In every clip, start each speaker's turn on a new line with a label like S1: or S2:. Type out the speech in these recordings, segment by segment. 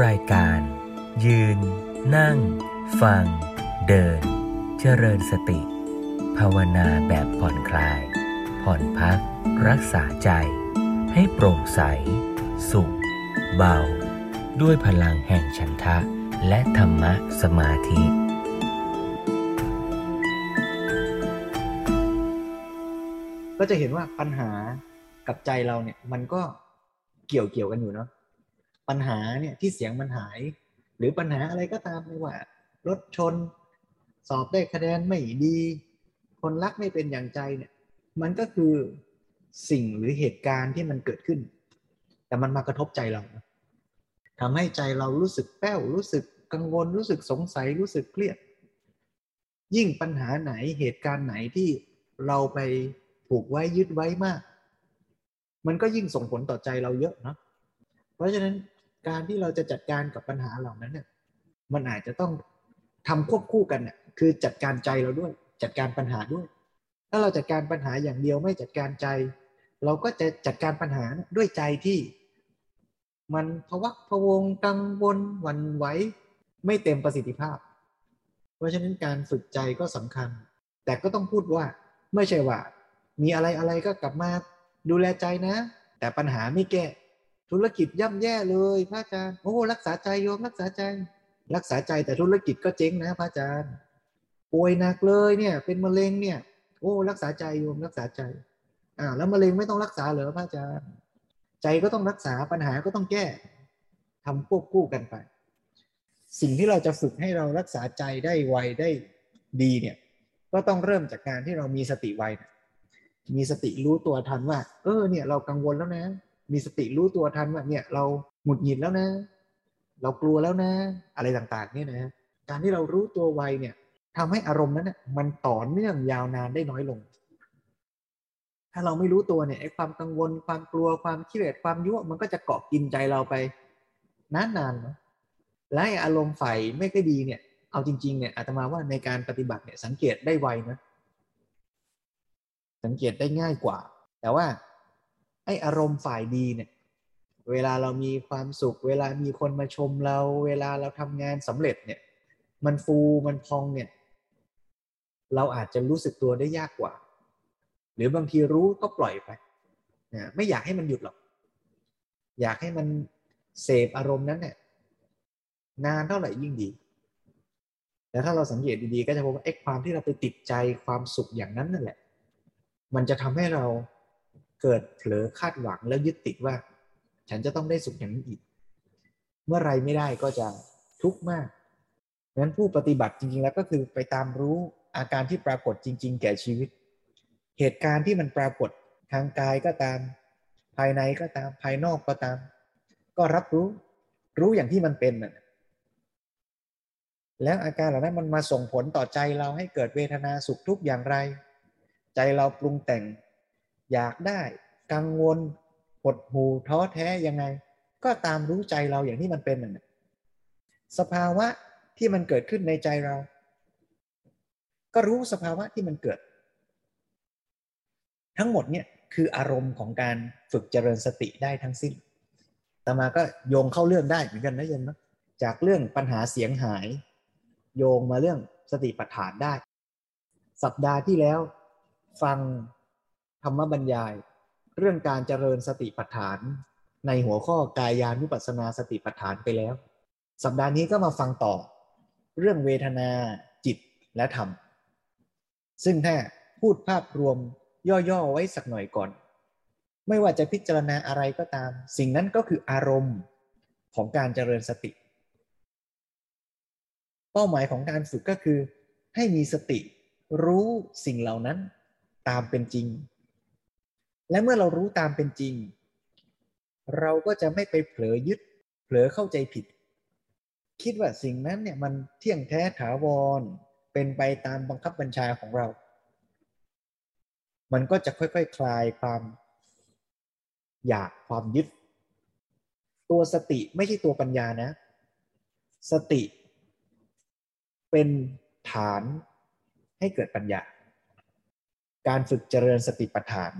S1: รายการ ยืน นั่ง ฟัง เดิน เจริญสติ ภาวนาแบบผ่อนคลาย ผ่อนพัก รักษาใจ ให้โปร่งใส สุข เบา ด้วยพลังแห่งฉันทะ และธรรมะสมาธิ
S2: ก็จะเห็นว่าปัญหากับใจเราเนี่ย มันก็เกี่ยวเกี่ยวกันอยู่เนาะ ปัญหาเนี่ยที่เสียงมันหาย หรือปัญหาอะไรก็ตามไม่ว่ารถชน สอบได้คะแนนไม่ดี คนรักไม่เป็นอย่างใจเนี่ย มันก็คือสิ่งหรือเหตุการณ์ที่มันเกิดขึ้น แต่มันมากระทบใจเราทำให้ใจเรารู้สึกแป้วรู้สึกกังวลรู้สึกสงสัยรู้สึกเครียด ยิ่งปัญหาไหนเหตุการณ์ไหนที่เราไปผูกไว้ยึดไว้มาก มันก็ยิ่งส่งผลต่อใจเราเยอะเนาะเพราะฉะนั้น การที่เราจะจัดการกับปัญหาเหล่านั้นเนี่ยมันอาจจะต้องทำควบคู่กันเนี่ยคือจัดการใจเราด้วย จัดการปัญหาด้วย ถ้าเราจัดการปัญหาอย่างเดียวไม่จัดการใจ เราก็จะจัดการปัญหาด้วยใจที่ มันพวักพวงกังวลหวั่นไหวไม่เต็มประสิทธิภาพ เพราะฉะนั้นการฝึกใจก็สำคัญ แต่ก็ต้องพูดว่าไม่ใช่ว่า มีอะไรอะไรก็กลับมาดูแลใจนะ แต่ปัญหาไม่แก้ ธุรกิจย่ำแย่เลยพระอาจารย์โอ้รักษาใจโยมรักษาใจ รักษาใจแต่ธุรกิจก็เจ๊งนะพระอาจารย์ ป่วยหนักเลยเนี่ยเป็นมะเร็งเนี่ย โอ้รักษาใจโยมรักษาใจอ่าแล้วมะเร็งไม่ต้องรักษาเหรอพระอาจารย์ ใจก็ต้องรักษาปัญหาก็ต้องแก้ทำควบคู่กันไป สิ่งที่เราจะฝึกให้เรารักษาใจได้ไวได้ดีเนี่ยก็ต้องเริ่มจากการที่เรามีสติไวมีสติรู้ตัวทันว่า เออเนี่ยเรากังวลแล้วนะ มีสติรู้ตัวทันว่าเนี่ยเราหงุดหงิดแล้วนะ เรากลัวแล้วนะ อะไรต่างๆเนี่ยนะการที่เรารู้ตัวไวเนี่ยทำให้อารมณ์นั้นมันต่อเนื่องยาวนานได้น้อยลง ถ้าเราไม่รู้ตัวเนี่ยไอ้ความกังวลความกลัวความขี้เกียจความยั่วมันก็จะเกาะกินใจเราไปนานๆนาะและอารมณ์ใฝ่ไม่ค่อยดีเนี่ย เอาจริง ๆ เนี่ยอาตมาว่าในการปฏิบัติเนี่ยสังเกตได้ไวนะสังเกตได้ง่ายกว่า แต่ว่า ไออารมณ์ฝ่ายดีเนี่ย เวลาเรามีความสุข เวลามีคนมาชมเรา เวลาเราทำงานสำเร็จเนี่ย มันฟูมันพองเนี่ย เราอาจจะรู้สึกตัวได้ยากกว่า หรือบางทีรู้ก็ปล่อยไปนะไม่อยากให้มันหยุดหรอก อยากให้มันเสพอารมณ์นั้นเนี่ยนานเท่าไหร่ยิ่งดีแต่ถ้าเราสังเกตดีๆ ก็จะพบว่าไอ้ความที่เราไปติดใจความสุขอย่างนั้นนั่นแหละ มันจะทำให้เรา เกิดเผลอคาดหวังแล้วยึดติดว่า ฉันจะต้องได้สุขอย่างนี้อีก เมื่อไรไม่ได้ก็จะทุกข์มากนั้นผู้ปฏิบัติจริงๆแล้วก็คือไปตามรู้อาการที่ปรากฏจริง ๆ แก่ชีวิต เหตุการณ์ที่มันปรากฏทางกายก็ตาม ภายในก็ตามภายนอกก็ตาม ก็รับรู้รู้อย่างที่มันเป็นน่ะแล้วอาการเหล่านั้นมันมาส่งผลต่อใจเราให้เกิดเวทนาสุขทุกข์อย่างไร ใจเราปรุงแต่ง อยากได้ กังวลหดหูท้อแท้ยังไง ก็ตามรู้ใจเราอย่างที่มันเป็นนั่นสภาวะที่มันเกิดขึ้นในใจเรา ก็รู้สภาวะที่มันเกิด ทั้งหมดเนี่ยคืออารมณ์ของการฝึกเจริญสติได้ทั้งสิ้นต่อมาก็โยงเข้าเรื่องได้เหมือนกันนะยมนะจากเรื่องปัญหาเสียงหาย โยงมาเรื่องสติปัฏฐานได้ สัปดาห์ที่แล้วฟัง ธรรมบรรยาย เรื่องการเจริญสติปัฏฐาน ในหัวข้อกายานุปัสสนาสติปัฏฐานไปแล้ว สัปดาห์นี้ก็มาฟังต่อ เรื่องเวทนาจิตและธรรม ซึ่งถ้าพูดภาพรวมย่อๆไว้สักหน่อยก่อน ไม่ว่าจะพิจารณาอะไรก็ตาม สิ่งนั้นก็คืออารมณ์ของการเจริญสติ เป้าหมายของการฝึกก็คือ ให้มีสติรู้สิ่งเหล่านั้นตามเป็นจริง และเมื่อเรารู้ตามเป็นจริง เราก็จะไม่ไปเผลอยึด เผลอเข้าใจผิด คิดว่าสิ่งนั้นเนี่ยมันเที่ยงแท้ถาวร เป็นไปตามบังคับบัญชาของเรา มันก็จะค่อยๆคคลายความ อยากความยึด ตัวสติไม่ใช่ตัวปัญญานะ สติ เป็นฐานให้เกิดปัญญา การฝึกเจริญสติปัฏฐาน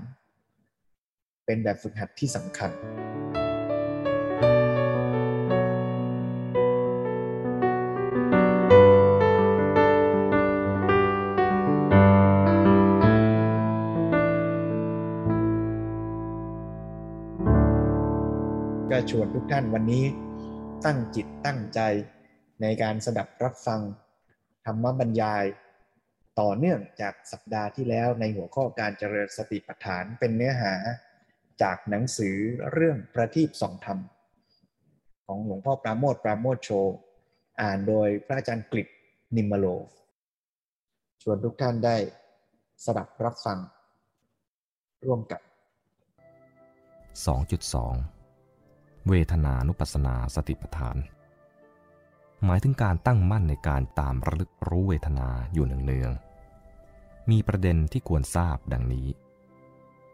S2: เป็นแบบฝึกหัดที่สำคัญ ก็ชวนทุกท่านวันนี้ตั้งจิตตั้งใจในการสดับรับฟัง ธรรมบรรยาย ต่อเนื่องจากสัปดาห์ที่แล้วในหัวข้อการเจริญสติปัฏฐานเป็นเนื้อหา จากหนังสือเรื่องประทีปสองธรรม ของหลวงพ่อปราโมทปราโมทโช อ่านโดยพระอาจารย์กฤษนิมมโลชวนทุกท่านได้สดับรับฟัง ร่วมกับ
S3: 2.2 เวทนานุปัสสนาสติปัฏฐาน หมายถึงการตั้งมั่นในการตามระลึกรู้เวทนาอยู่เนืองๆมีประเด็นที่ควรทราบดังนี้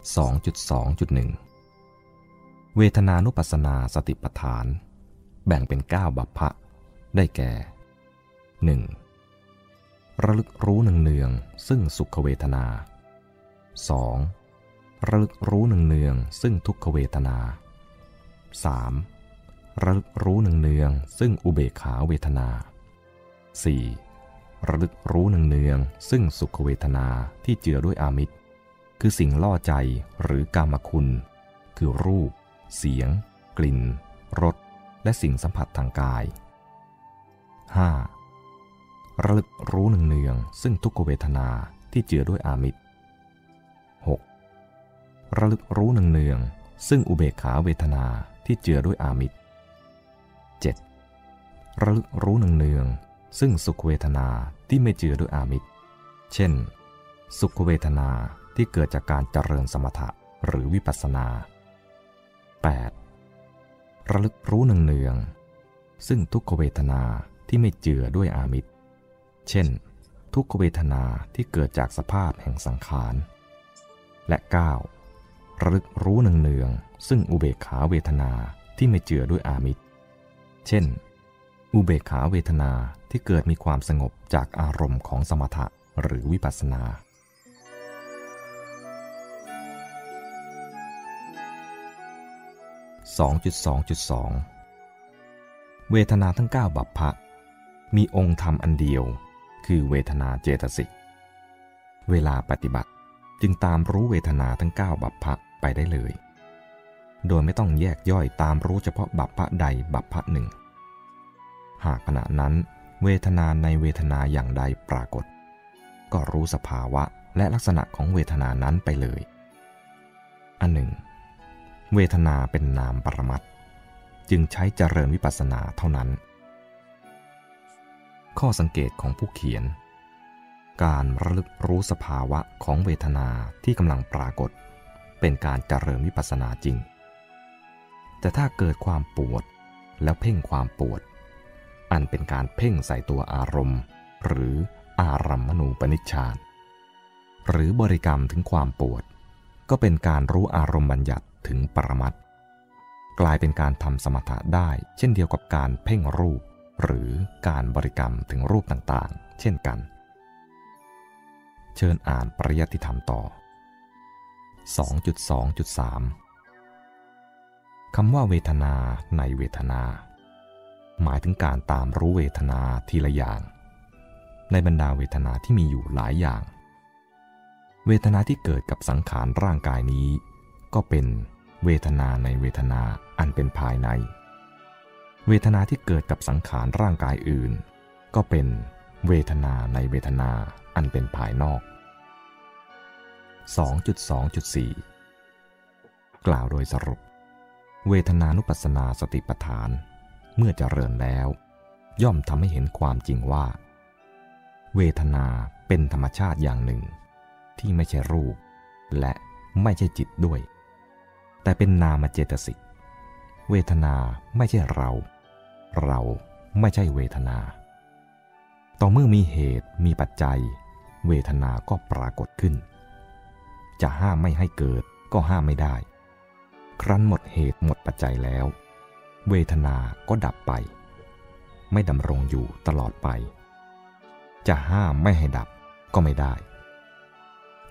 S3: 2.2.1 เวทนานุปัสสนาสติปัฏฐาน แบ่งเป็น 9 บัพพะ ได้แก่ 1. ระลึกรู้เนืองๆซึ่งสุขเวทนา 2. ระลึกรู้เนืองๆซึ่งทุกขเวทนา 3. ระลึกรู้เนืองๆซึ่งอุเบกขาเวทนา 4. ระลึกรู้เนืองๆซึ่งสุขเวทนาที่เจือด้วยอามิตร คือสิ่งล่อใจหรือกามคุณ คือรูป เสียง กลิ่น รส และสิ่งสัมผัสทางกาย 5. ระลึกรู้เนืองๆซึ่งทุกเวทนาที่เจือด้วยอามิตร 6. ระลึกรู้เนืองๆซึ่งอุเบกขาเวทนาที่เจือด้วยอามิตร 7. ระลึกรู้เนืองๆซึ่งสุขเวทนาที่ไม่เจือด้วยอามิตร เช่น สุขเวทนา ที่เกิดจากการเจริญสมถะหรือวิปัสสนา 8. ระลึกรู้เนืองๆซึ่งทุกขเวทนาที่ไม่เจือด้วยอามิตร เช่น ทุกขเวทนาที่เกิดจากสภาพแห่งสังขาร และ 9. ระลึกรู้เนืองๆซึ่งอุเบกขาเวทนาที่ไม่เจือด้วยอามิตร เช่น อุเบกขาเวทนาที่เกิดมีความสงบจากอารมณ์ของสมถะหรือวิปัสสนา 2.2.2 เวทนาทั้ง 9 บัพพะ มีองค์ธรรมอันเดียว คือเวทนาเจตสิก เวลาปฏิบัติจึงตามรู้เวทนาทั้ง 9 บัพพะไปได้เลย โดยไม่ต้องแยกย่อยตามรู้เฉพาะบัพพะใดบัพพะหนึ่ง หากขณะนั้นเวทนาในเวทนาอย่างใดปรากฏ ก็รู้สภาวะและลักษณะของเวทนานั้นไปเลย อันหนึ่ง เวทนาเป็นนามปรมัตจึงใช้เจริญวิปัสสนาเท่านั้น ข้อสังเกตของผู้เขียน การระลึกรู้สภาวะของเวทนาที่กำลังปรากฏ เป็นการเจริญวิปัสสนาจริง แต่ถ้าเกิดความปวดแล้วเพ่งความปวด อันเป็นการเพ่งใส่ตัวอารมณ์ หรืออารัมมณูปนิชฌานหรือบริกรรมถึงความปวด ก็เป็นการรู้อารมณ์บัญญัติ ถึงปรมัตถ์กลายเป็นการทำสมถะได้เช่นเดียวกับการเพ่งรูป หรือการบริกรรมถึงรูปต่างๆ เช่นกัน เชิญอ่านปริยัติธรรมต่อ 2.2.3 คำว่าเวทนาในเวทนา หมายถึงการตามรู้เวทนาทีละอย่าง ในบรรดาเวทนาที่มีอยู่หลายอย่าง เวทนาที่เกิดกับสังขารร่างกายนี้ ก็เป็น เวทนาในเวทนาอันเป็นภายใน เวทนาที่เกิดกับสังขารร่างกายอื่น ก็เป็นเวทนาในเวทนาอันเป็นภายนอก 2.2.4 กล่าวโดยสรุป เวทนานุปัสสนาสติปัฏฐาน เมื่อจเจริญแล้ว ย่อมทำให้เห็นความจริงว่า เวทนาเป็นธรรมชาติอย่างหนึ่ง ที่ไม่ใช่รูป และไม่ใช่จิตด้วย แต่เป็นนามเจตสิก เวทนาไม่ใช่เรา เราไม่ใช่เวทนา ต่อเมื่อมีเหตุมีปัจจัย เวทนาก็ปรากฏขึ้น จะห้ามไม่ให้เกิดก็ห้ามไม่ได้ ครั้นหมดเหตุหมดปัจจัยแล้ว เวทนาก็ดับไป ไม่ดำรงอยู่ตลอดไป จะห้ามไม่ให้ดับก็ไม่ได้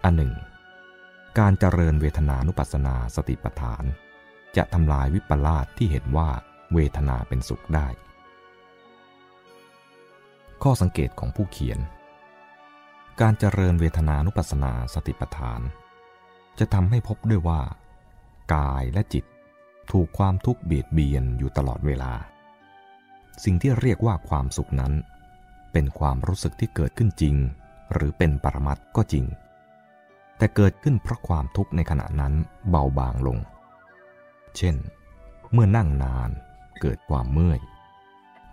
S3: อันหนึ่ง การเจริญเวทนานุปัสสนาสติปัฏฐาน จะทำลายวิปลาสที่เห็นว่าเวทนาเป็นสุขได้ ข้อสังเกตของผู้เขียน การเจริญเวทนานุปัสสนาสติปัฏฐาน จะทำให้พบด้วยว่า กายและจิตถูกความทุกข์เบียดเบียนอยู่ตลอดเวลา สิ่งที่เรียกว่าความสุขนั้น เป็นความรู้สึกที่เกิดขึ้นจริง หรือเป็นปรมัตก็จริง แต่เกิดขึ้นเพราะความทุกข์ในขณะนั้นเบาบางลง เช่น เมื่อนั่งนานเกิดความเมื่อย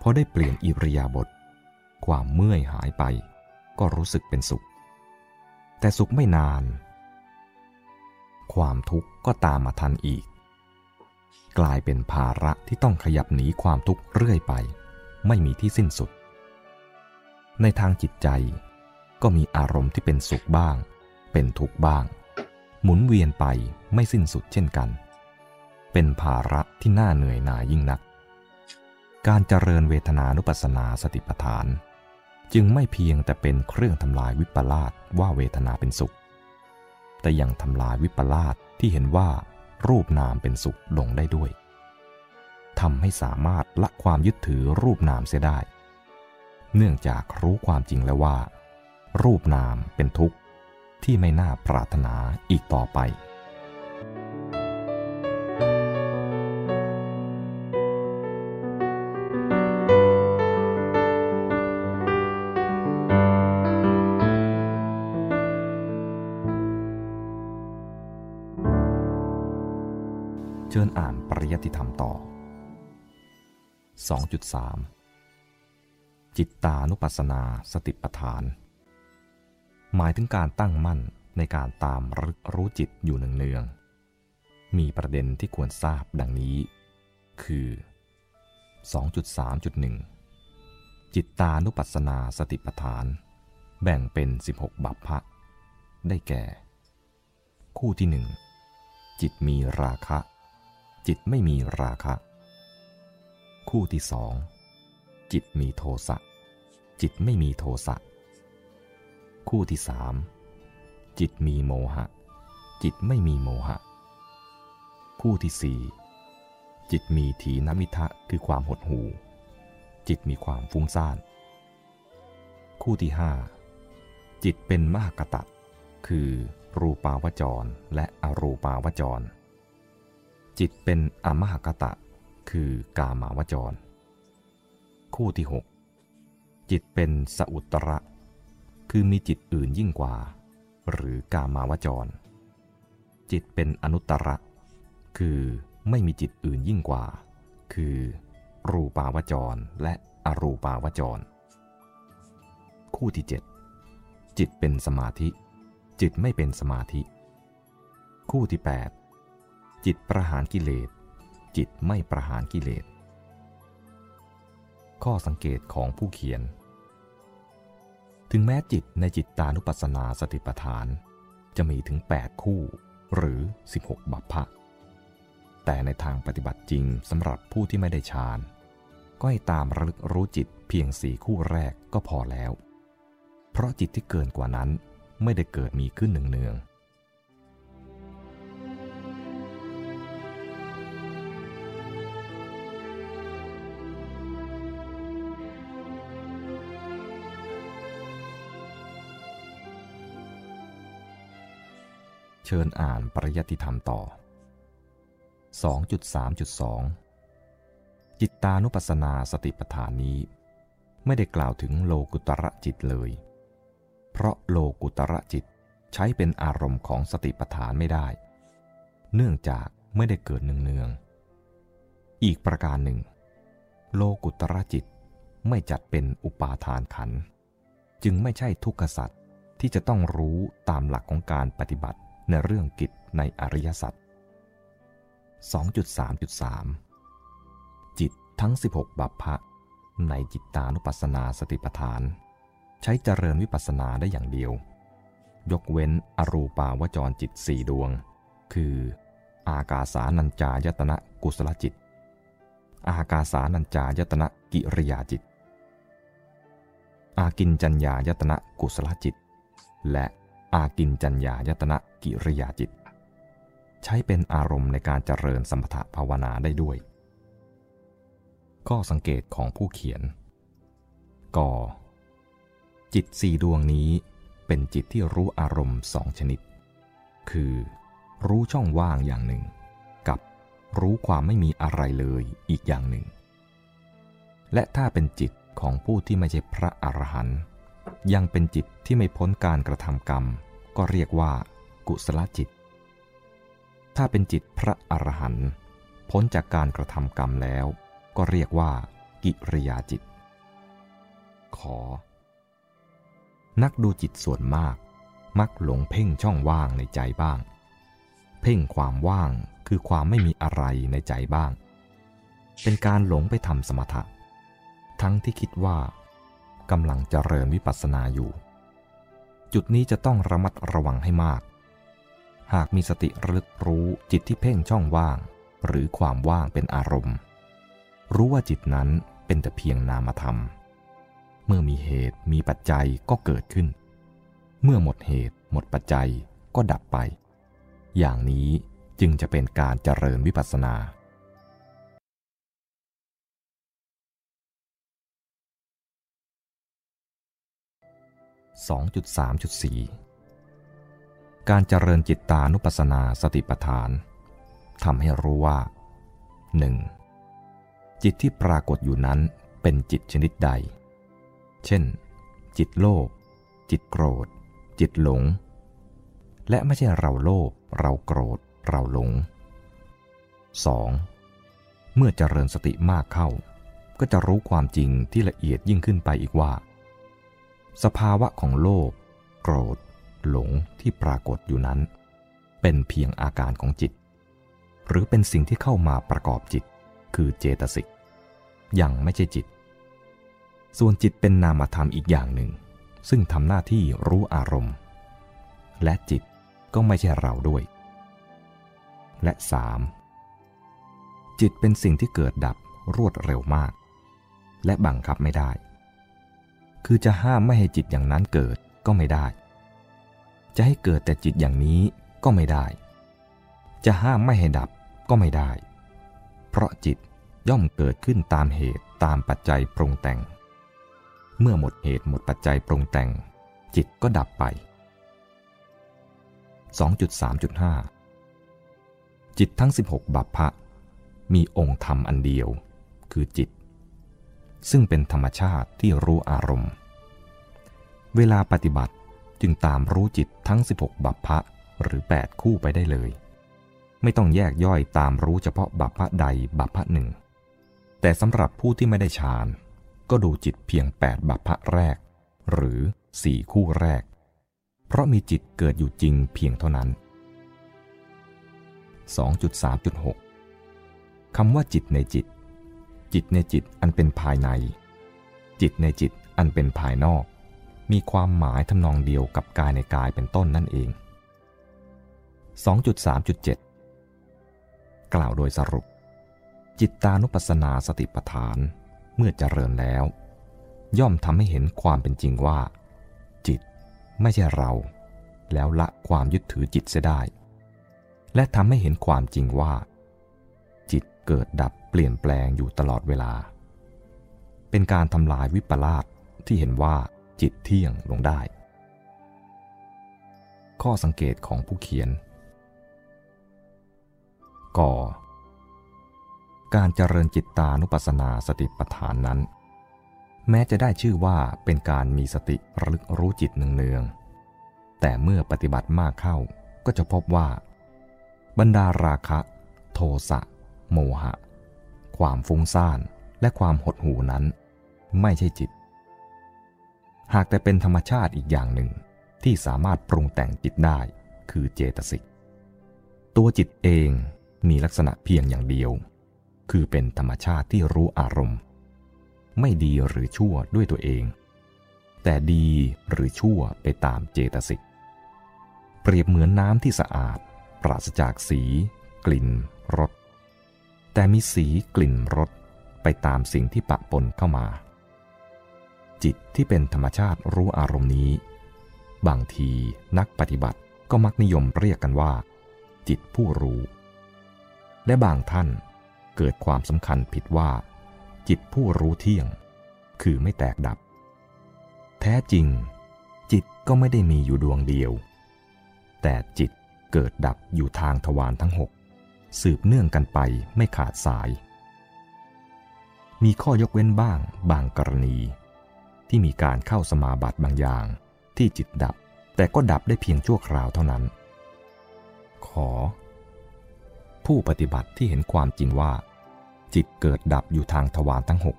S3: พอได้เปลี่ยนอิริยาบถความเมื่อยหายไป ก็รู้สึกเป็นสุข แต่สุขไม่นาน ความทุกข์ก็ตามมาทันอีก กลายเป็นภาระที่ต้องขยับหนีความทุกข์เรื่อยไป ไม่มีที่สิ้นสุด ในทางจิตใจก็มีอารมณ์ที่เป็นสุขบ้าง เป็นทุกข์บ้าง หมุนเวียนไปไม่สิ้นสุดเช่นกัน เป็นภาระที่น่าเหนื่อยหน่ายยิ่งนัก การเจริญเวทนานุปัสสนาสติปัฏฐาน จึงไม่เพียงแต่เป็นเครื่องทำลายวิปลาสว่าเวทนาเป็นสุข แต่ยังทำลายวิปลาสที่เห็นว่ารูปนามเป็นสุขลงได้ด้วยทำให้สามารถละความยึดถือรูปนามเสียได้ เนื่องจากรู้ความจริงแล้วว่า รูปนามเป็นทุกข์ ที่ไม่น่าปรารถนาอีกต่อไป เชิญอ่านปริยติธรรมต่อ 2.3 จิตตานุปัสสนาสติปัฏฐาน หมายถึงการตั้งมั่นในการตามรึกรู้จิตอยู่เนืองๆ มีประเด็นที่ควรทราบดังนี้ คือ 2.3.1 จิตตานุปัสสนาสติปัฏฐาน แบ่งเป็น 16 บัพพะ ได้แก่ คู่ที่หนึ่งจิตมีราคะ จิตไม่มีราคะ คู่ที่สองจิตมีโทสะ จิตไม่มีโทสะ คู่ที่สามจิตมีโมหะ จิตไม่มีโมหะ คู่ที่สี่จิตมีถีนมิทะคือความหดหู่ จิตมีความฟุ้งซ่าน คู่ที่ห้าจิตเป็นมหกตะ คือรูปาวจรและอรูปาวจร จิตเป็นอมหกตะ คือกามาวจร คู่ที่6จิตเป็นสอุตระ คือมีจิตอื่นยิ่งกว่า หรือกามาวจร จิตเป็นอนุตตระ คือไม่มีจิตอื่นยิ่งกว่า คือ รูปาวจรและอรูปาวจร คู่ที่ 7 จิตเป็นสมาธิ จิตไม่เป็นสมาธิ คู่ที่ 8 จิตประหารกิเลส จิตไม่ประหารกิเลส ข้อสังเกตของผู้เขียน ถึงแม้จิตในจิตตานุปัสสนาสติปัฏฐาน จะมีถึง 8 คู่หรือ 16 บัพพะ แต่ในทางปฏิบัติจริงสำหรับผู้ที่ไม่ได้ฌาน ก็ให้ตามระลึกรู้จิตเพียงสี่คู่แรกก็พอแล้ว เพราะจิตที่เกินกว่านั้นไม่ได้เกิดมีขึ้นเนืองๆ เชิญอ่านปริยัติธรรมต่อ 2.3.2 จิตตานุปัสสนาสติปัฏฐานนี้ ไม่ได้กล่าวถึงโลกุตระจิตเลย เพราะโลกุตระจิตใช้เป็นอารมณ์ของสติปัฏฐานไม่ได้ เนื่องจากไม่ได้เกิดเนืองๆอีกประการหนึ่ง โลกุตระจิตไม่จัดเป็นอุปาทานขัน จึงไม่ใช่ทุกขสัตว์ที่จะต้องรู้ตามหลักของการปฏิบัติ ในเรื่องกิจในอริยสัจ 2.3.3 จิตทั้ง 16 บัพพะ ในจิตตานุปัสสนาสติปัฏฐาน ใช้เจริญวิปัสสนาได้อย่างเดียว ยกเว้นอรูปาวจรจิตสี่ดวง คือ อากาสานัญจายตนะกุศลจิต อากาสานัญจายตนะกิริยาจิต อากินจัญญายตนะกุศลจิต และ อากินจัญญายตนะกิริยาจิต ใช้เป็นอารมณ์ในการเจริญสมถภาวนาได้ด้วย ข้อสังเกตของผู้เขียนกจิตสี่ดวงนี้เป็นจิตที่รู้อารมณ์สองชนิด คือ รู้ช่องว่างอย่างหนึ่ง กับรู้ความไม่มีอะไรเลยอีกอย่างหนึ่ง และถ้าเป็นจิตของผู้ที่ไม่ใช่พระอรหันต์ ยังเป็นจิตที่ไม่พ้นการกระทำกรรม ก็เรียกว่า กุศลจิต ถ้าเป็นจิตพระอรหันต์พ้นจากการกระทำกรรมแล้ว ก็เรียกว่า กิริยาจิต ขอ นักดูจิตส่วนมาก มักหลงเพ่งช่องว่างในใจบ้าง เพ่งความว่างคือความไม่มีอะไรในใจบ้าง เป็นการหลงไปทำสมถะ ทั้งที่คิดว่า กำลังเจริญวิปัสสนาอยู่ จุดนี้จะต้องระมัดระวังให้มาก หากมีสติระลึกรู้จิตที่เพ่งช่องว่าง หรือความว่างเป็นอารมณ์ รู้ว่าจิตนั้นเป็นแต่เพียงนามธรรม เมื่อมีเหตุมีปัจจัยก็เกิดขึ้น เมื่อหมดเหตุหมดปัจจัยก็ดับไป อย่างนี้จึงจะเป็นการเจริญวิปัสสนา 2.3.4 การเจริญจิตตานุปัสสนาสติปัฏฐานทำให้รู้ว่า 1. จิตที่ปรากฏอยู่นั้นเป็นจิตชนิดใด เช่น จิตโลภ จิตโกรธ จิตหลง และไม่ใช่เราโลภ เราโกรธ เราหลง 2. เมื่อเจริญสติมากเข้า ก็จะรู้ความจริงที่ละเอียดยิ่งขึ้นไปอีกว่า สภาวะของโลภโกรธ หลงที่ปรากฏอยู่นั้น เป็นเพียงอาการของจิต หรือเป็นสิ่งที่เข้ามาประกอบจิต คือเจตสิกยังไม่ใช่จิต ส่วนจิตเป็นนามธรรมอีกอย่างหนึ่ง ซึ่งทำหน้าที่รู้อารมณ์ และจิตก็ไม่ใช่เราด้วย และ 3. จิตเป็นสิ่งที่เกิดดับรวดเร็วมาก และบังคับไม่ได้ คือจะห้ามไม่ให้จิตอย่างนั้นเกิดก็ไม่ได้ จะให้เกิดแต่จิตอย่างนี้ก็ไม่ได้ จะห้ามไม่ให้ดับก็ไม่ได้ เพราะจิตย่อมเกิดขึ้นตามเหตุตามปัจจัยปรุงแต่ง เมื่อหมดเหตุหมดปัจจัยปรุงแต่ง จิตก็ดับไป 2.3.5 จิตทั้ง 16 บัพพะ มีองค์ธรรมอันเดียว คือจิต ซึ่งเป็นธรรมชาติที่รู้อารมณ์ เวลาปฏิบัติจึงตามรู้จิตทั้ง 16 บัพพะหรือ 8 คู่ไปได้เลย ไม่ต้องแยกย่อยตามรู้เฉพาะบัพพะใดบัพพะหนึ่ง แต่สำหรับผู้ที่ไม่ได้ฌาน ก็ดูจิตเพียง 8 บัพพะแรก หรือ 4 คู่แรก เพราะมีจิตเกิดอยู่จริงเพียงเท่านั้น 2.3.6คำว่าจิตในจิต จิตในจิตอันเป็นภายใน จิตในจิตอันเป็นภายนอก มีความหมายทำนองเดียวกับกายในกายเป็นต้นนั่นเอง 2.3.7 กล่าวโดยสรุป จิตตานุปัสสนาสติปัฏฐานเมื่อเจริญแล้ว ย่อมทำให้เห็นความเป็นจริงว่า จิตไม่ใช่เรา แล้วละความยึดถือจิตเสียได้ และทำให้เห็นความจริงว่า เกิดดับเปลี่ยนแปลงอยู่ตลอดเวลา เป็นการทำลายวิปลาสที่เห็นว่าจิตเที่ยงลงได้ ข้อสังเกตของผู้เขียนกการเจริญจิตตานุปัสสนาสติปัฏฐานนั้น แม้จะได้ชื่อว่าเป็นการมีสติระลึกรู้จิตเนืองๆแต่เมื่อปฏิบัติมากเข้าก็จะพบว่า บรรดาราคะ โทสะ โมหะ ความฟุ้งซ่านและความหดหู่นั้น ไม่ใช่จิต หากแต่เป็นธรรมชาติอีกอย่างหนึ่งที่สามารถปรุงแต่งจิตได้คือเจตสิก ตัวจิตเองมีลักษณะเพียงอย่างเดียว คือเป็นธรรมชาติที่รู้อารมณ์ ไม่ดีหรือชั่วด้วยตัวเอง แต่ดีหรือชั่วไปตามเจตสิก เปรียบเหมือนน้ำที่สะอาด ปราศจากสี กลิ่น รส แต่มีสีกลิ่นรสไปตามสิ่งที่ปะปนเข้ามา จิตที่เป็นธรรมชาติรู้อารมณ์นี้ บางทีนักปฏิบัติก็มักนิยมเรียกกันว่า จิตผู้รู้ และบางท่านเกิดความสำคัญผิดว่า จิตผู้รู้เที่ยง คือไม่แตกดับ แท้จริง จิตก็ไม่ได้มีอยู่ดวงเดียว แต่จิตเกิดดับอยู่ทางทวารทั้งหก สืบเนื่องกันไปไม่ขาดสาย มีข้อยกเว้นบ้างบางกรณี ที่มีการเข้าสมาบัติบางอย่าง ที่จิตดับแต่ก็ดับได้เพียงชั่วคราวเท่านั้น ขอ ผู้ปฏิบัติที่เห็นความจริงว่า จิตเกิดดับอยู่ทางทวารทั้งหก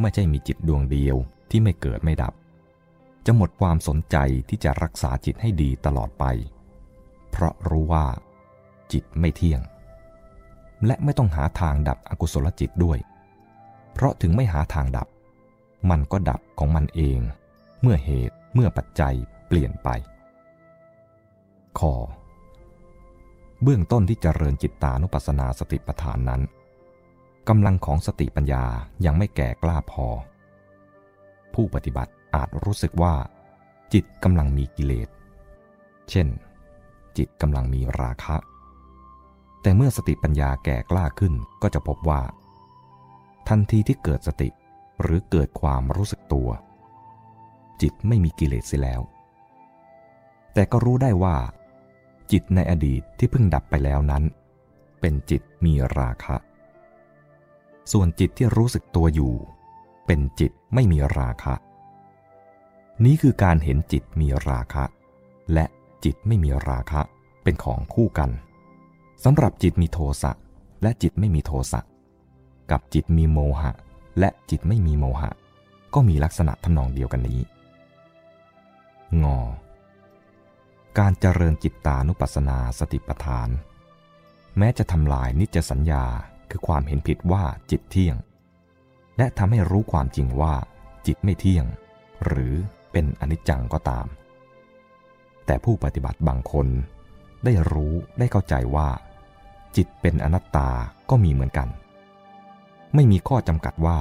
S3: ไม่ใช่มีจิตดวงเดียวที่ไม่เกิดไม่ดับ จะหมดความสนใจที่จะรักษาจิตให้ดีตลอดไป เพราะรู้ว่า จิตไม่เที่ยง และไม่ต้องหาทางดับอกุศลจิตด้วย เพราะถึงไม่หาทางดับ มันก็ดับของมันเอง เมื่อเหตุเมื่อปัจจัยเปลี่ยนไปขอเบื้องต้นที่จเจริญจิตตานุปัสสนาสติปัฏฐานนั้นกำลังของสติปัญญายังไม่แก่กล้าพอ ผู้ปฏิบัติอาจรู้สึกว่า จิตกำลังมีกิเลส เช่น จิตกำลังมีราคะ แต่เมื่อสติปัญญาแก่กล้าขึ้นก็จะพบว่า ทันทีที่เกิดสติหรือเกิดความรู้สึกตัว จิตไม่มีกิเลสเสียแล้ว แต่ก็รู้ได้ว่า จิตในอดีตที่เพิ่งดับไปแล้วนั้น เป็นจิตมีราคะ ส่วนจิตที่รู้สึกตัวอยู่ เป็นจิตไม่มีราคะ นี้คือการเห็นจิตมีราคะ และจิตไม่มีราคะเป็นของคู่กัน สำหรับจิตมีโทสะและจิตไม่มีโทสะกับจิตมีโมหะ และจิตไม่มีโมหะ ก็มีลักษณะทำนองเดียวกันนี้ งอ การเจริญจิตตานุปัสสนาสติปัฏฐาน แม้จะทำลายนิจสัญญาคือความเห็นผิดว่าจิตเที่ยง และทำให้รู้ความจริงว่า จิตไม่เที่ยง หรือเป็นอนิจจังก็ตาม แต่ผู้ปฏิบัติบางคนได้รู้ได้เข้าใจว่า จิตเป็นอนัตตาก็มีเหมือนกัน ไม่มีข้อจำกัดว่า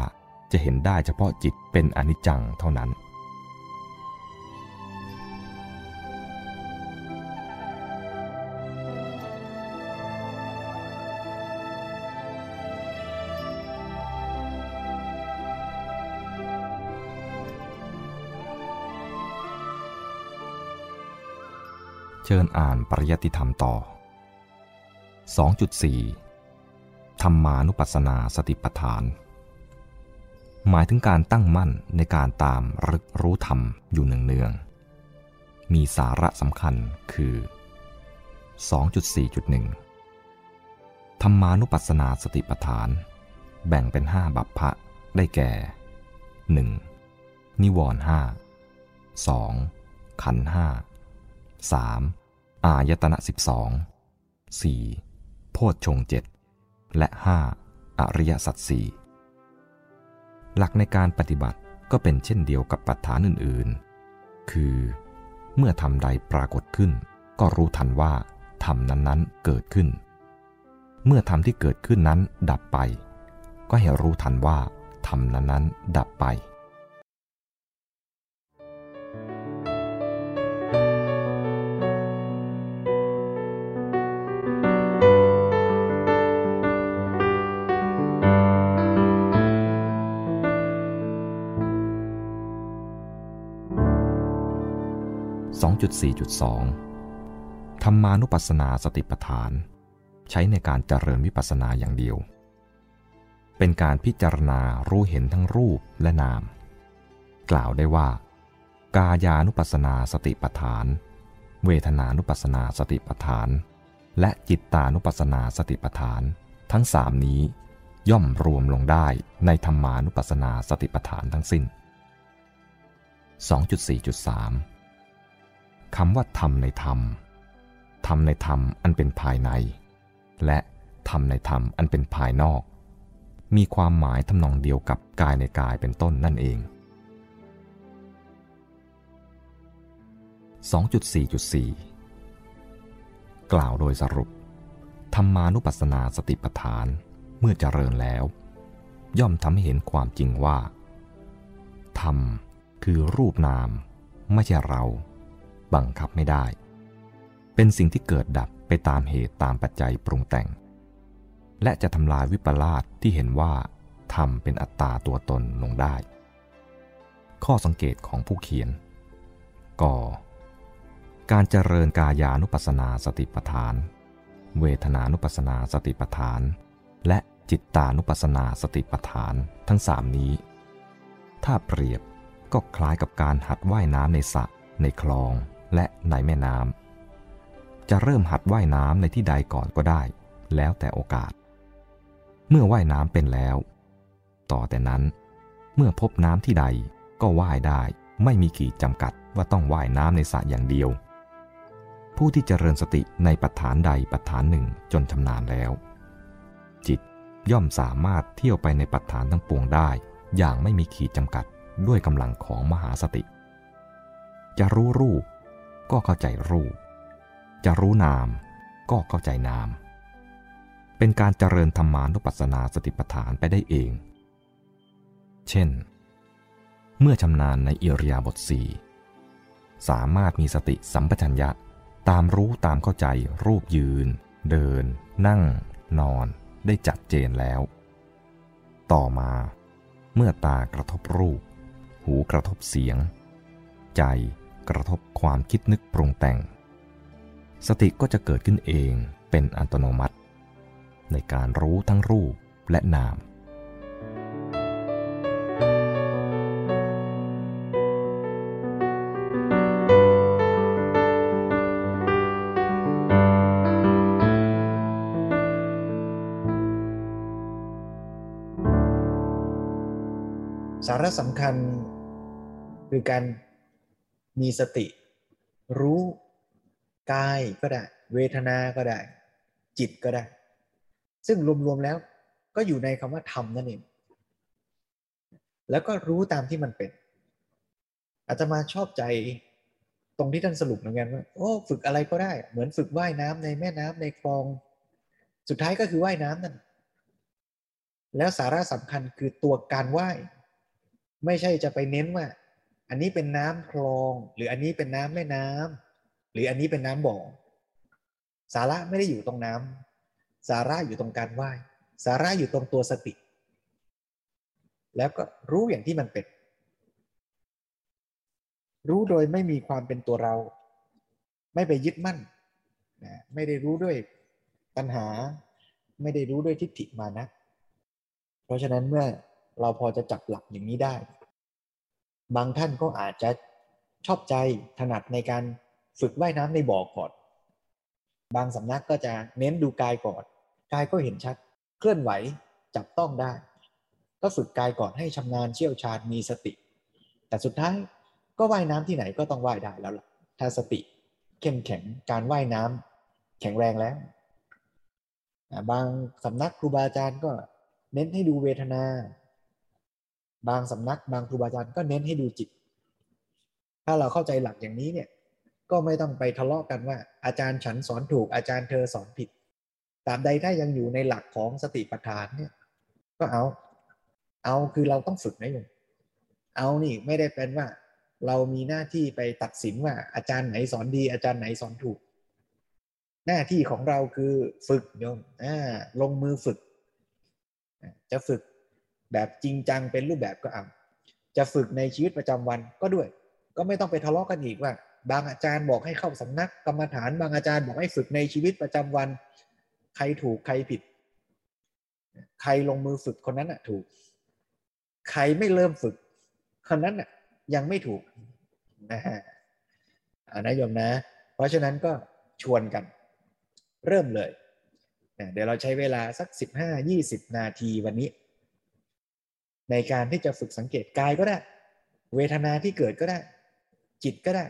S3: จะเห็นได้เฉพาะจิตเป็นอนิจจังเท่านั้น เชิญอ่านปริยติธรรมต่อ 2.4 ธรรมานุปัสสนาสติปัฏฐาน หมายถึงการตั้งมั่นในการตามรึกรู้ธรรมอยู่เนือง มีสาระสำคัญคือ 2.4.1 ธรรมานุปัสสนาสติปัฏฐาน แบ่งเป็นห้าบัพพะได้แก่ 1. นิวรณ์ห้า 2. ขันห้า 3. อายตนะ12 4. โพชฌงเจ็ดและ 5. อริยสัจสี่หลักในการปฏิบัติก็เป็นเช่นเดียวกับปัฏฐานอื่นๆ คือเมื่อทำใดปรากฏขึ้น ก็รู้ทันว่าทำนั้นๆเกิดขึ้น เมื่อทำที่เกิดขึ้นนั้นดับไป ก็ให้รู้ทันว่าทำนั้นๆดับไป 2.4.2 ธรรมานุปัสสนาสติปัฏฐาน ใช้ในการเจริญวิปัสสนาอย่างเดียว เป็นการพิจารณารู้เห็นทั้งรูปและนาม กล่าวได้ว่า กายานุปัสสนาสติปัฏฐาน เวทนานุปัสสนาสติปัฏฐาน และจิตตานุปัสสนาสติปัฏฐาน ทั้งสามนี้ย่อมรวมลงได้ในธรรมานุปัสสนาสติปัฏฐานทั้งสิ้น 2.4.3 คำว่าธรรมในธรรมธรรมในธรรมอันเป็นภายใน และธรรมในธรรมอันเป็นภายนอก มีความหมายทำนองเดียวกับกายในกายเป็นต้นนั่นเอง 2.4.4 กล่าวโดยสรุป ธรรมานุปัสสนาสติปัฏฐานเมื่อเจริญแล้ว ย่อมทำให้เห็นความจริงว่า ธรรมคือรูปนาม ไม่ใช่เรา บังคับไม่ได้ เป็นสิ่งที่เกิดดับไปตามเหตุตามปัจจัยปรุงแต่ง และจะทำลายวิปลาสที่เห็นว่าธรรมเป็นอัตตาตัวตนลงได้ ข้อสังเกตของผู้เขียนกการเจริญกายานุปัสสนาสติปัฏฐาน เวทนานุปัสสนาสติปัฏฐาน และจิตตานุปัสสนาสติปัฏฐานทั้งสามนี้ ถ้าเปรียบก็คล้ายกับการหัดว่ายน้ำในสระในคลอง และในแม่น้ำจะเริ่มหัดว่ายน้ำในที่ใดก่อนก็ได้ แล้วแต่โอกาส เมื่อว่ายน้ำเป็นแล้ว ต่อแต่นั้น เมื่อพบน้ำที่ใดก็ว่ายได้ไม่มีขีดจำกัดว่าต้องว่ายน้ำในสระอย่างเดียว ผู้ที่เจริญสติในปัฏฐานใดปัฏฐานหนึ่งจนชำนาญแล้ว จิตย่อมสามารถเที่ยวไปในปัฏฐานทั้งปวงได้ อย่างไม่มีขีดจำกัดด้วยกำลังของมหาสติ จะรู้รูป ก็เข้าใจรูป จะรู้นาม ก็เข้าใจนาม เป็นการเจริญธรรมานุปัสสนาสติปัฏฐานไปได้เอง เช่น เมื่อชำนาญในอิริยาบถสี่สามารถมีสติสัมปชัญญะตามรู้ตามเข้าใจรูปยืน เดิน นั่ง นอนได้จัดเจนแล้ว ต่อมาเมื่อตากระทบรูป หูกระทบเสียง ใจ กระทบความคิดนึกปรุงแต่ง สติก็จะเกิดขึ้นเองเป็นอัตโนมัติ ในการรู้ทั้งรูปและนาม
S2: สาระสำคัญคือการ มีสติ รู้กายก็ได้ เวทนาก็ได้ จิตก็ได้ ซึ่งรวมๆแล้วก็อยู่ในคำว่าธรรมนั่นเอง แล้วก็รู้ตามที่มันเป็น อาจจะมาชอบใจตรงที่ท่านสรุปเหมือนกันว่าโอ้ฝึกอะไรก็ได้ เหมือนฝึกว่ายน้ำในแม่น้ำในคลอง สุดท้ายก็คือว่ายน้ำนั่น แล้วสาระสำคัญคือตัวการว่าย ไม่ใช่จะไปเน้นว่า อันนี้เป็นน้ำคลอง หรืออันนี้เป็นน้ำแม่น้ำหรืออันนี้เป็นน้ำบ่อสาระไม่ได้อยู่ตรงน้ำสาระอยู่ตรงการไหว้ สาระอยู่ตรงตัวสติ แล้วก็รู้อย่างที่มันเป็น รู้โดยไม่มีความเป็นตัวเรา ไม่ไปยึดมั่นนะไม่ได้รู้ด้วยปัญหา ไม่ได้รู้ด้วยทิฏฐิมานะ เพราะฉะนั้นเมื่อเราพอจะจับหลักอย่างนี้ได้ บางท่านก็อาจจะชอบใจถนัดในการฝึกว่ายน้ำในบ่อก่อน บางสำนักก็จะเน้นดูกายก่อน กายก็เห็นชัด เคลื่อนไหวจับต้องได้ ก็ฝึกกายก่อนให้ชำนาญเชี่ยวชาญมีสติ แต่สุดท้ายก็ว่ายน้ำที่ไหนก็ต้องว่ายได้แล้วล่ะ ถ้าสติเข้มแข็งการว่ายน้ำแข็งแรงแล้ว บางสำนักครูบาอาจารย์ก็เน้นให้ดูเวทนา บางสำนักบางครูบาอาจารย์ก็เน้นให้ดูจิต ถ้าเราเข้าใจหลักอย่างนี้เนี่ย ก็ไม่ต้องไปทะเลาะกันว่า อาจารย์ฉันสอนถูกอาจารย์เธอสอนผิดตาบใดถ้ายังอยู่ในหลักของสติปัฏฐานเนี่ย ก็เอา เอาคือเราต้องฝึกนะโยมเอานี่ไม่ได้เป็นว่าเรามีหน้าที่ไปตัดสินว่าอาจารย์ไหนสอนดี อาจารย์ไหนสอนถูก หน้าที่ของเราคือฝึกโยมลงมือฝึก จะฝึก แบบจริงจังเป็นรูปแบบก็เอาจะฝึกในชีวิตประจำวันก็ด้วย ก็ไม่ต้องไปทะเลาะกันอีกว่า บางอาจารย์บอกให้เข้าสำนักกรรมฐาน บางอาจารย์บอกให้ฝึกในชีวิตประจำวัน ใครถูกใครผิด ใครลงมือฝึกคนนั้นอะ ถูก ใครไม่เริ่มฝึก คนนั้นอะ ยังไม่ถูกนะฮะนะโยมนะ เพราะฉะนั้นก็ชวนกัน เริ่มเลย เดี๋ยวเราใช้เวลาสัก 15-20 นาทีวันนี้ ในการที่จะฝึกสังเกตกายก็ได้ เวทนาที่เกิดก็ได้ จิตก็ได้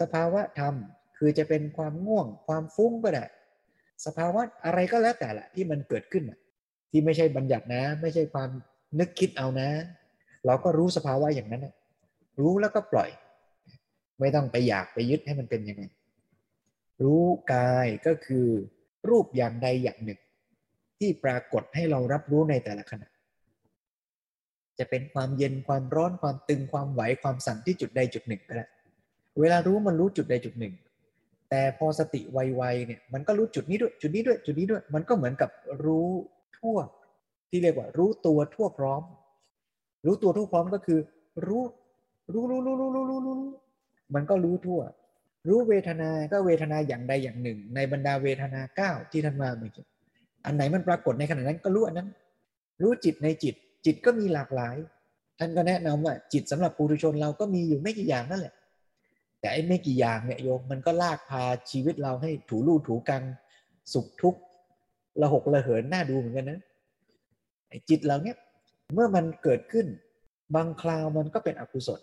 S2: สภาวะธรรมคือจะเป็นความง่วงความฟุ้งก็ได้ สภาวะอะไรก็แล้วแต่ละที่มันเกิดขึ้นที่ไม่ใช่บัญญัตินะ ไม่ใช่ความนึกคิดเอานะ เราก็รู้สภาวะอย่างนั้นรู้แล้วก็ปล่อย ไม่ต้องไปอยากไปยึดให้มันเป็นยังไงรู้กายก็คือรูปอย่างใดอย่างหนึ่ง ที่ปรากฏให้เรารับรู้ในแต่ละขณะ จะเป็นความเย็นความร้อนความตึงความไหวความสั่นที่จุดใดจุดหนึ่งก็ได้เวลารู้มันรู้จุดใดจุดหนึ่ง แต่พอสติไวๆเนี่ยมันก็รู้จุดนี้ด้วยจุดนี้ด้วยจุดนี้ด้วย มันก็เหมือนกับรู้ทั่ว ที่เรียกว่า รู้ตัวทั่วพร้อม รู้ตัวทั่วพร้อมก็คือ รู้รู้รู้รู้รู้รู้รู้รู้มันก็รู้ทั่ว รู้เวทนาก็เวทนาอย่างใดอย่างหนึ่ง ในบรรดาเวทนาเก้าที่ท่านมาเมื่อกี้อันไหนมันปรากฏในขณะนั้นก็รู้อันนั้น รู้จิตในจิต จิตก็มีหลากหลาย ท่านก็แนะนำว่าจิตสำหรับปุถุชนเราก็มีอยู่ไม่กี่อย่างนั่นแหละ แต่ไอ้ไม่กี่อย่างเนี่ยโยมมันก็ลากพาชีวิตเราให้ถูลู่ถูกังสุขทุกข์ระหกระเหินน่าดูเหมือนกันนะไอ้จิตเราเนี่ยเมื่อมันเกิดขึ้นบางคราวมันก็เป็นอกุศล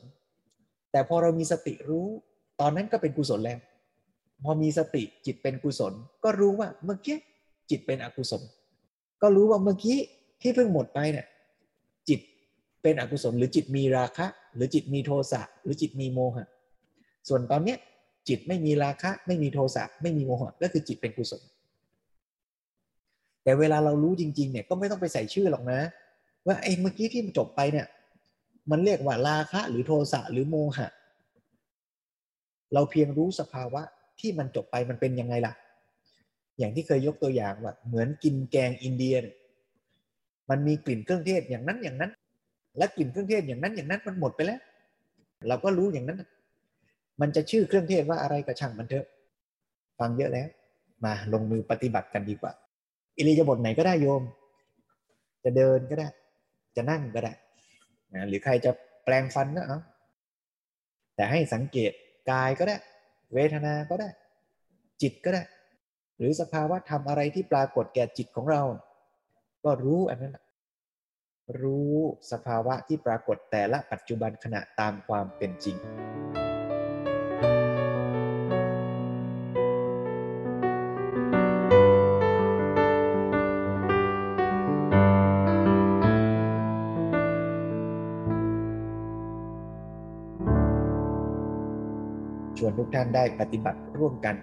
S2: แต่พอเรามีสติรู้ตอนนั้นก็เป็นกุศลแล้ว พอมีสติจิตเป็นกุศล ก็รู้ว่าเมื่อกี้จิตเป็นอกุศล ก็รู้ว่าเมื่อกี้ที่เพิ่งหมดไปเนี่ย จิตเป็นอกุศลหรือจิตมีราคะ หรือจิตมีโทสะหรือจิตมีโมหะ ส่วนตอนเนี้ยจิตไม่มีราคะไม่มีโทสะไม่มีโมหะก็คือจิตเป็นกุศล แต่เวลาเรารู้จริงๆเนี่ยก็ไม่ต้องไปใส่ชื่อหรอกนะ ว่าไอ้เมื่อกี้ที่จบไปเนี่ยมันเรียกว่าราคะหรือโทสะหรือโมหะ เราเพียงรู้สภาวะที่มันจบไปมันเป็นยังไงล่ะ อย่างที่เคยยกตัวอย่างว่าเหมือนกินแกงอินเดียเนี่ย มันมีกลิ่นเครื่องเทศอย่างนั้นอย่างนั้น และกลิ่นเครื่องเทศอย่างนั้นอย่างนั้นมันหมดไปแล้ว เราก็รู้อย่างนั้น มันจะชื่อเครื่องเทศว่าอะไรก็ช่างมันเถอะ ฟังเยอะแล้ว มาลงมือปฏิบัติกันดีกว่า อิริยาบถไหนก็ได้โยม จะเดินก็ได้ จะนั่งก็ได้นะหรือใครจะแปลงฟันก็เอาแต่ให้สังเกตกายก็ได้ เวทนาก็ได้ จิตก็ได้ หรือสภาวะทำอะไรที่ปรากฏแก่จิตของเรา ก็รู้อันนั้นรู้สภาวะที่ปรากฏแต่ละปัจจุบันขณะตามความเป็นจริง ชวนทุกท่านได้ปฏิบัติร่วมกัน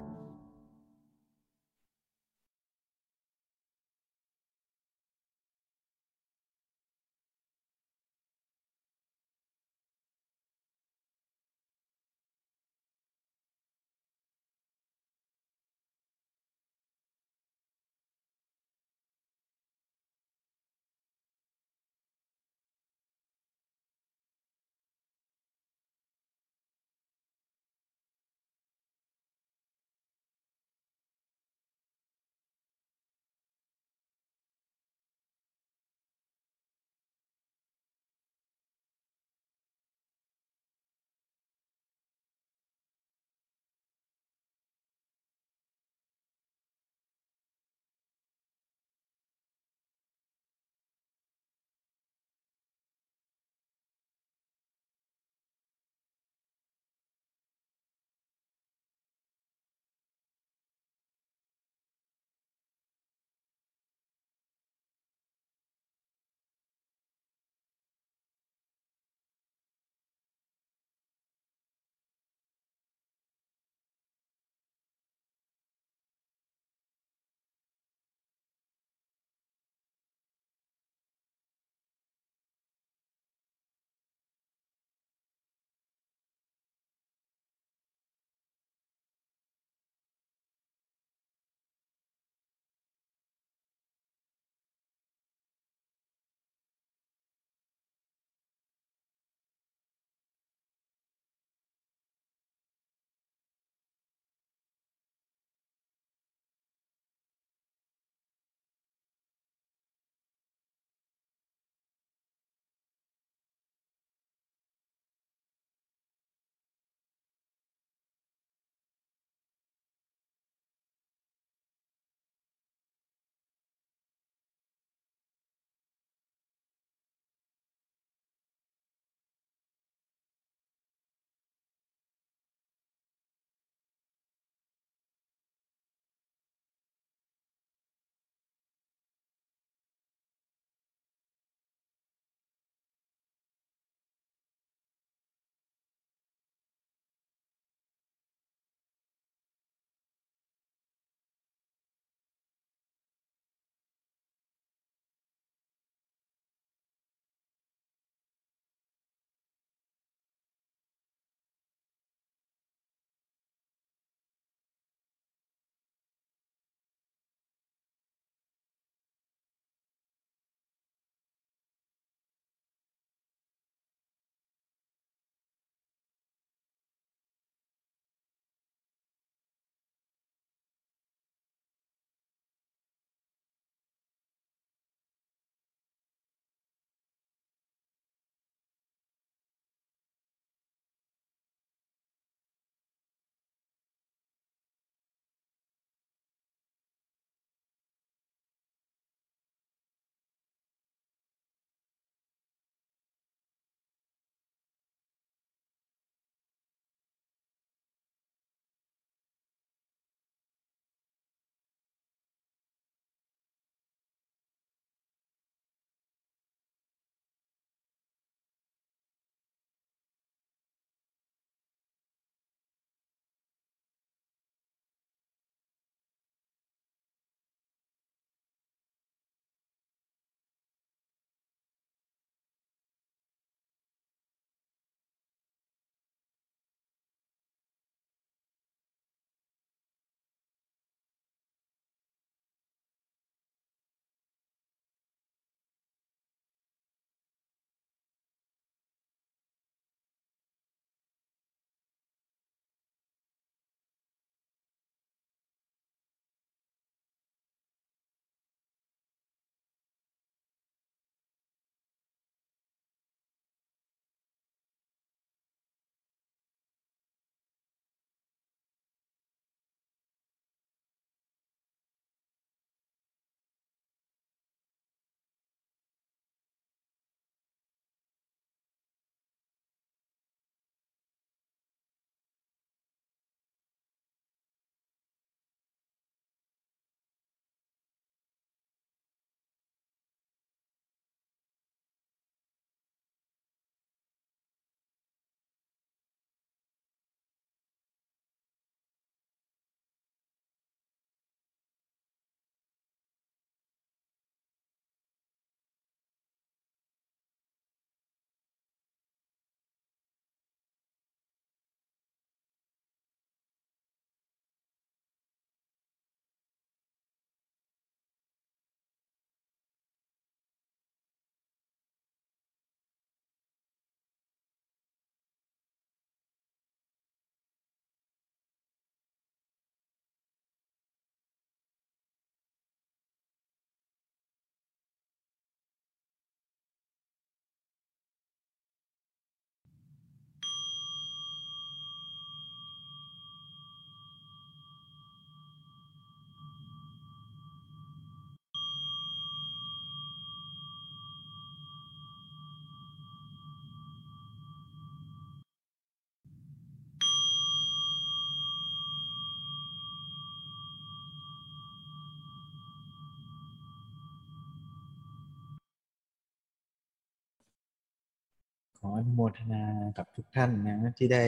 S2: ออนุโมทนากับทุกท่านนะที่ได้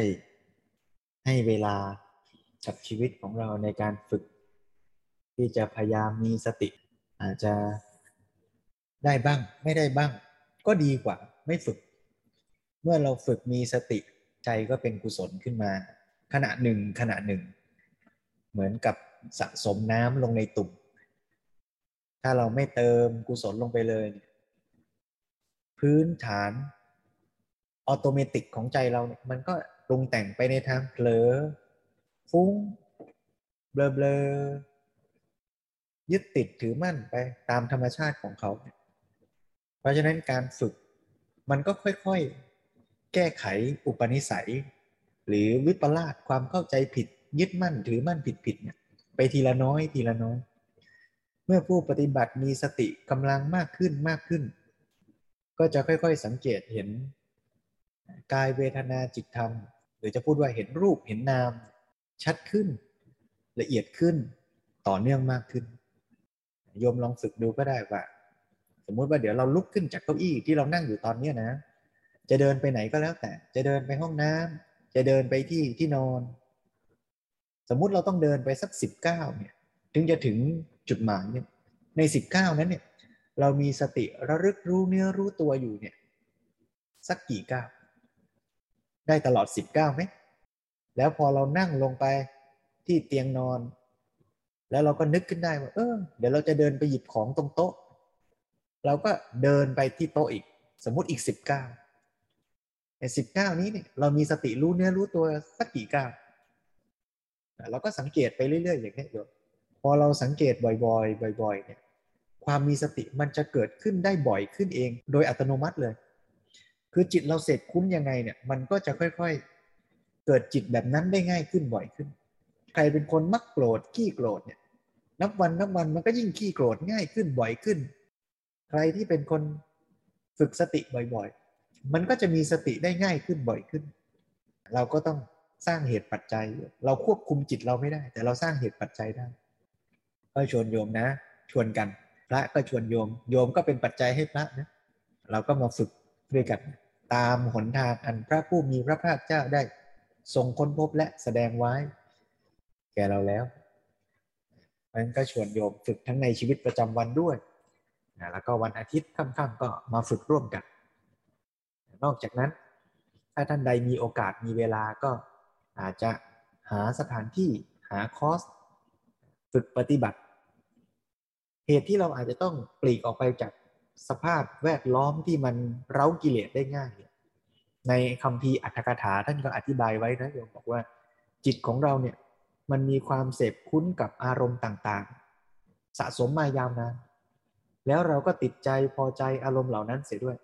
S2: ให้เวลากับชีวิตของเราในการฝึก ที่จะพยายามมีสติ อาจจะได้บ้างไม่ได้บ้าง ก็ดีกว่า ไม่ฝึก เมื่อเราฝึกมีสติใจก็เป็นกุศลขึ้นมา ขณะหนึ่งขณะหนึ่ง เหมือนกับสะสมน้ำลงในตุ่ม ถ้าเราไม่เติมกุศลลงไปเลย พื้นฐาน automatic ของใจเราเนี่ยมันก็ปรุงแต่งไปในทางเผลอฟุ้งเบลอเบลอยึดติดถือมั่นไปตามธรรมชาติของเขา เพราะฉะนั้นการฝึกมันก็ค่อยๆ แก้ไขอุปนิสัย หรือวิปลาสความเข้าใจผิด ยึดมั่นถือมั่นผิดผิดเนี่ยไปทีละน้อยทีละน้อย เมื่อผู้ปฏิบัติมีสติกำลังมากขึ้นมากขึ้น ก็จะค่อยๆ สังเกตเห็น กายเวทนาจิตธรรม หรือจะพูดว่าเห็นรูปเห็นนาม ชัดขึ้น ละเอียดขึ้นต่อเนื่องมากขึ้นโยมลองฝึกดูก็ได้ว่า สมมุติว่าเดี๋ยวเราลุกขึ้นจากเก้าอี้ที่เรานั่งอยู่ตอนนี้นะ จะเดินไปไหนก็แล้วแต่ จะเดินไปห้องน้ำจะเดินไปที่ที่นอน สมมุติเราต้องเดินไปสักสิบเก้าเนี่ย ถึงจะถึงจุดหมายเนี่ยในสิบเก้านั้นเนี่ย เรามีสติระลึกรู้เนื้อรู้ตัวอยู่เนี่ย สักกี่ก้าว ได้ตลอดสิบเก้าไหมแล้วพอเรานั่งลงไปที่เตียงนอน แล้วเราก็นึกขึ้นได้ว่า เออ เดี๋ยวเราจะเดินไปหยิบของตรงโต๊ะ เราก็เดินไปที่โต๊ะอีก สมมติอีกสิบเก้าในสิบเก้านี้เนี่ยเรามีสติรู้เนื้อรู้ตัวสักกี่ก้าวเราก็สังเกตไปเรื่อยๆอย่างนี้โยมพอเราสังเกตบ่อยๆ บ่อย ๆ เนี่ย ความมีสติมันจะเกิดขึ้นได้บ่อยขึ้นเอง โดยอัตโนมัติเลย คือจิตเราเสร็จคุ้นยังไงเนี่ยมันก็จะค่อยๆ เกิดจิตแบบนั้นได้ง่ายขึ้นบ่อยขึ้น ใครเป็นคนมักโกรธขี้โกรธเนี่ย นับวันนับวันมันก็ยิ่งขี้โกรธง่ายขึ้นบ่อยขึ้น ใครที่เป็นคนฝึกสติบ่อยๆ มันก็จะมีสติได้ง่ายขึ้นบ่อยขึ้น เราก็ต้องสร้างเหตุปัจจัย เราควบคุมจิตเราไม่ได้ แต่เราสร้างเหตุปัจจัยได้ก็ชวนโยมนะ ชวนกัน พระก็ชวนโยม โยมก็เป็นปัจจัยให้พระนะ เราก็มาฝึกด้วยกัน ตามหนทางอันพระผู้มีพระภาคเจ้าได้ทรงค้นพบและแสดงไว้ แก่เราแล้วนั้นก็ชวนโยมฝึกทั้งในชีวิตประจำวันด้วยนะแล้วก็วันอาทิตย์ค่ำๆก็มาฝึกร่วมกัน นอกจากนั้น ถ้าท่านใดมีโอกาสมีเวลาก็อาจจะหาสถานที่หาคอร์สฝึกปฏิบัติ เหตุที่เราอาจจะต้องปลีกออกไปจาก สภาพแวดล้อมที่มันเร้ากิเลสได้ง่าย ในคำพีอัตถกถาท่านก็อธิบายไว้นะโยมบอกว่า จิตของเราเนี่ยมันมีความเสพคุ้นกับอารมณ์ต่างๆ สะสมมายาวนานแล้วเราก็ติดใจพอใจอารมณ์เหล่านั้นเสียด้วย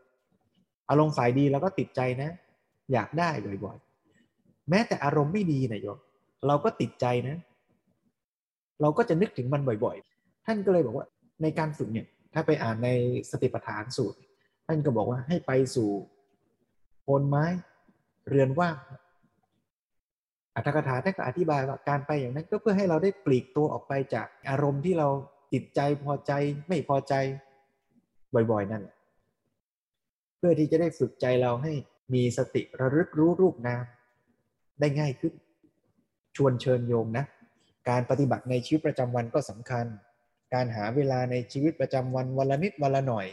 S2: อารมณ์ฝ่ายดีเราก็ติดใจนะ อยากได้บ่อยๆแม้แต่อารมณ์ไม่ดีนะโยมเราก็ติดใจนะ เราก็จะนึกถึงมันบ่อยๆ ท่านก็เลยบอกว่า ในการฝึกเนี่ย ถ้าไปอ่านในสติปัฏฐานสูตร ท่านก็บอกว่าให้ไปสู่โคนไม้เรือนว่างอัตถกถาท่านก็อธิบายว่าการไปอย่างนั้นก็เพื่อให้เราได้ปลีกตัวออกไปจากอารมณ์ที่เราติดใจพอใจไม่พอใจบ่อยๆ นั่น เพื่อที่จะได้ฝึกใจเราให้มีสติระลึกรู้รูปนามได้ง่ายขึ้น ชวนเชิญโยมนะ การปฏิบัติในชีวิตประจำวันก็สำคัญ การหาเวลาในชีวิตประจำวันวันละนิดวันละหน่อย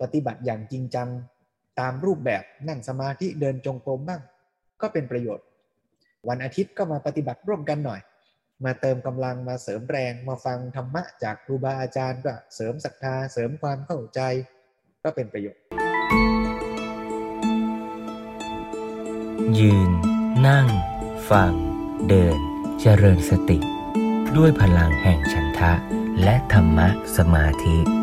S2: ปฏิบัติอย่างจริงจังตามรูปแบบนั่งสมาธิเดินจงกรมบ้าง ก็เป็นประโยชน์ วันอาทิตย์ก็มาปฏิบัติร่วมกันหน่อย มาเติมกำลังมาเสริมแรงมาฟังธรรมะจากครูบาอาจารย์ก็เสริมศรัทธาเสริมความเข้าใจ ก็เป็นประโยชน์
S1: ยืน นั่ง ฟัง เดิน เจริญสติ ด้วยพลังแห่งฉันทะ และธรรมะสมาธิ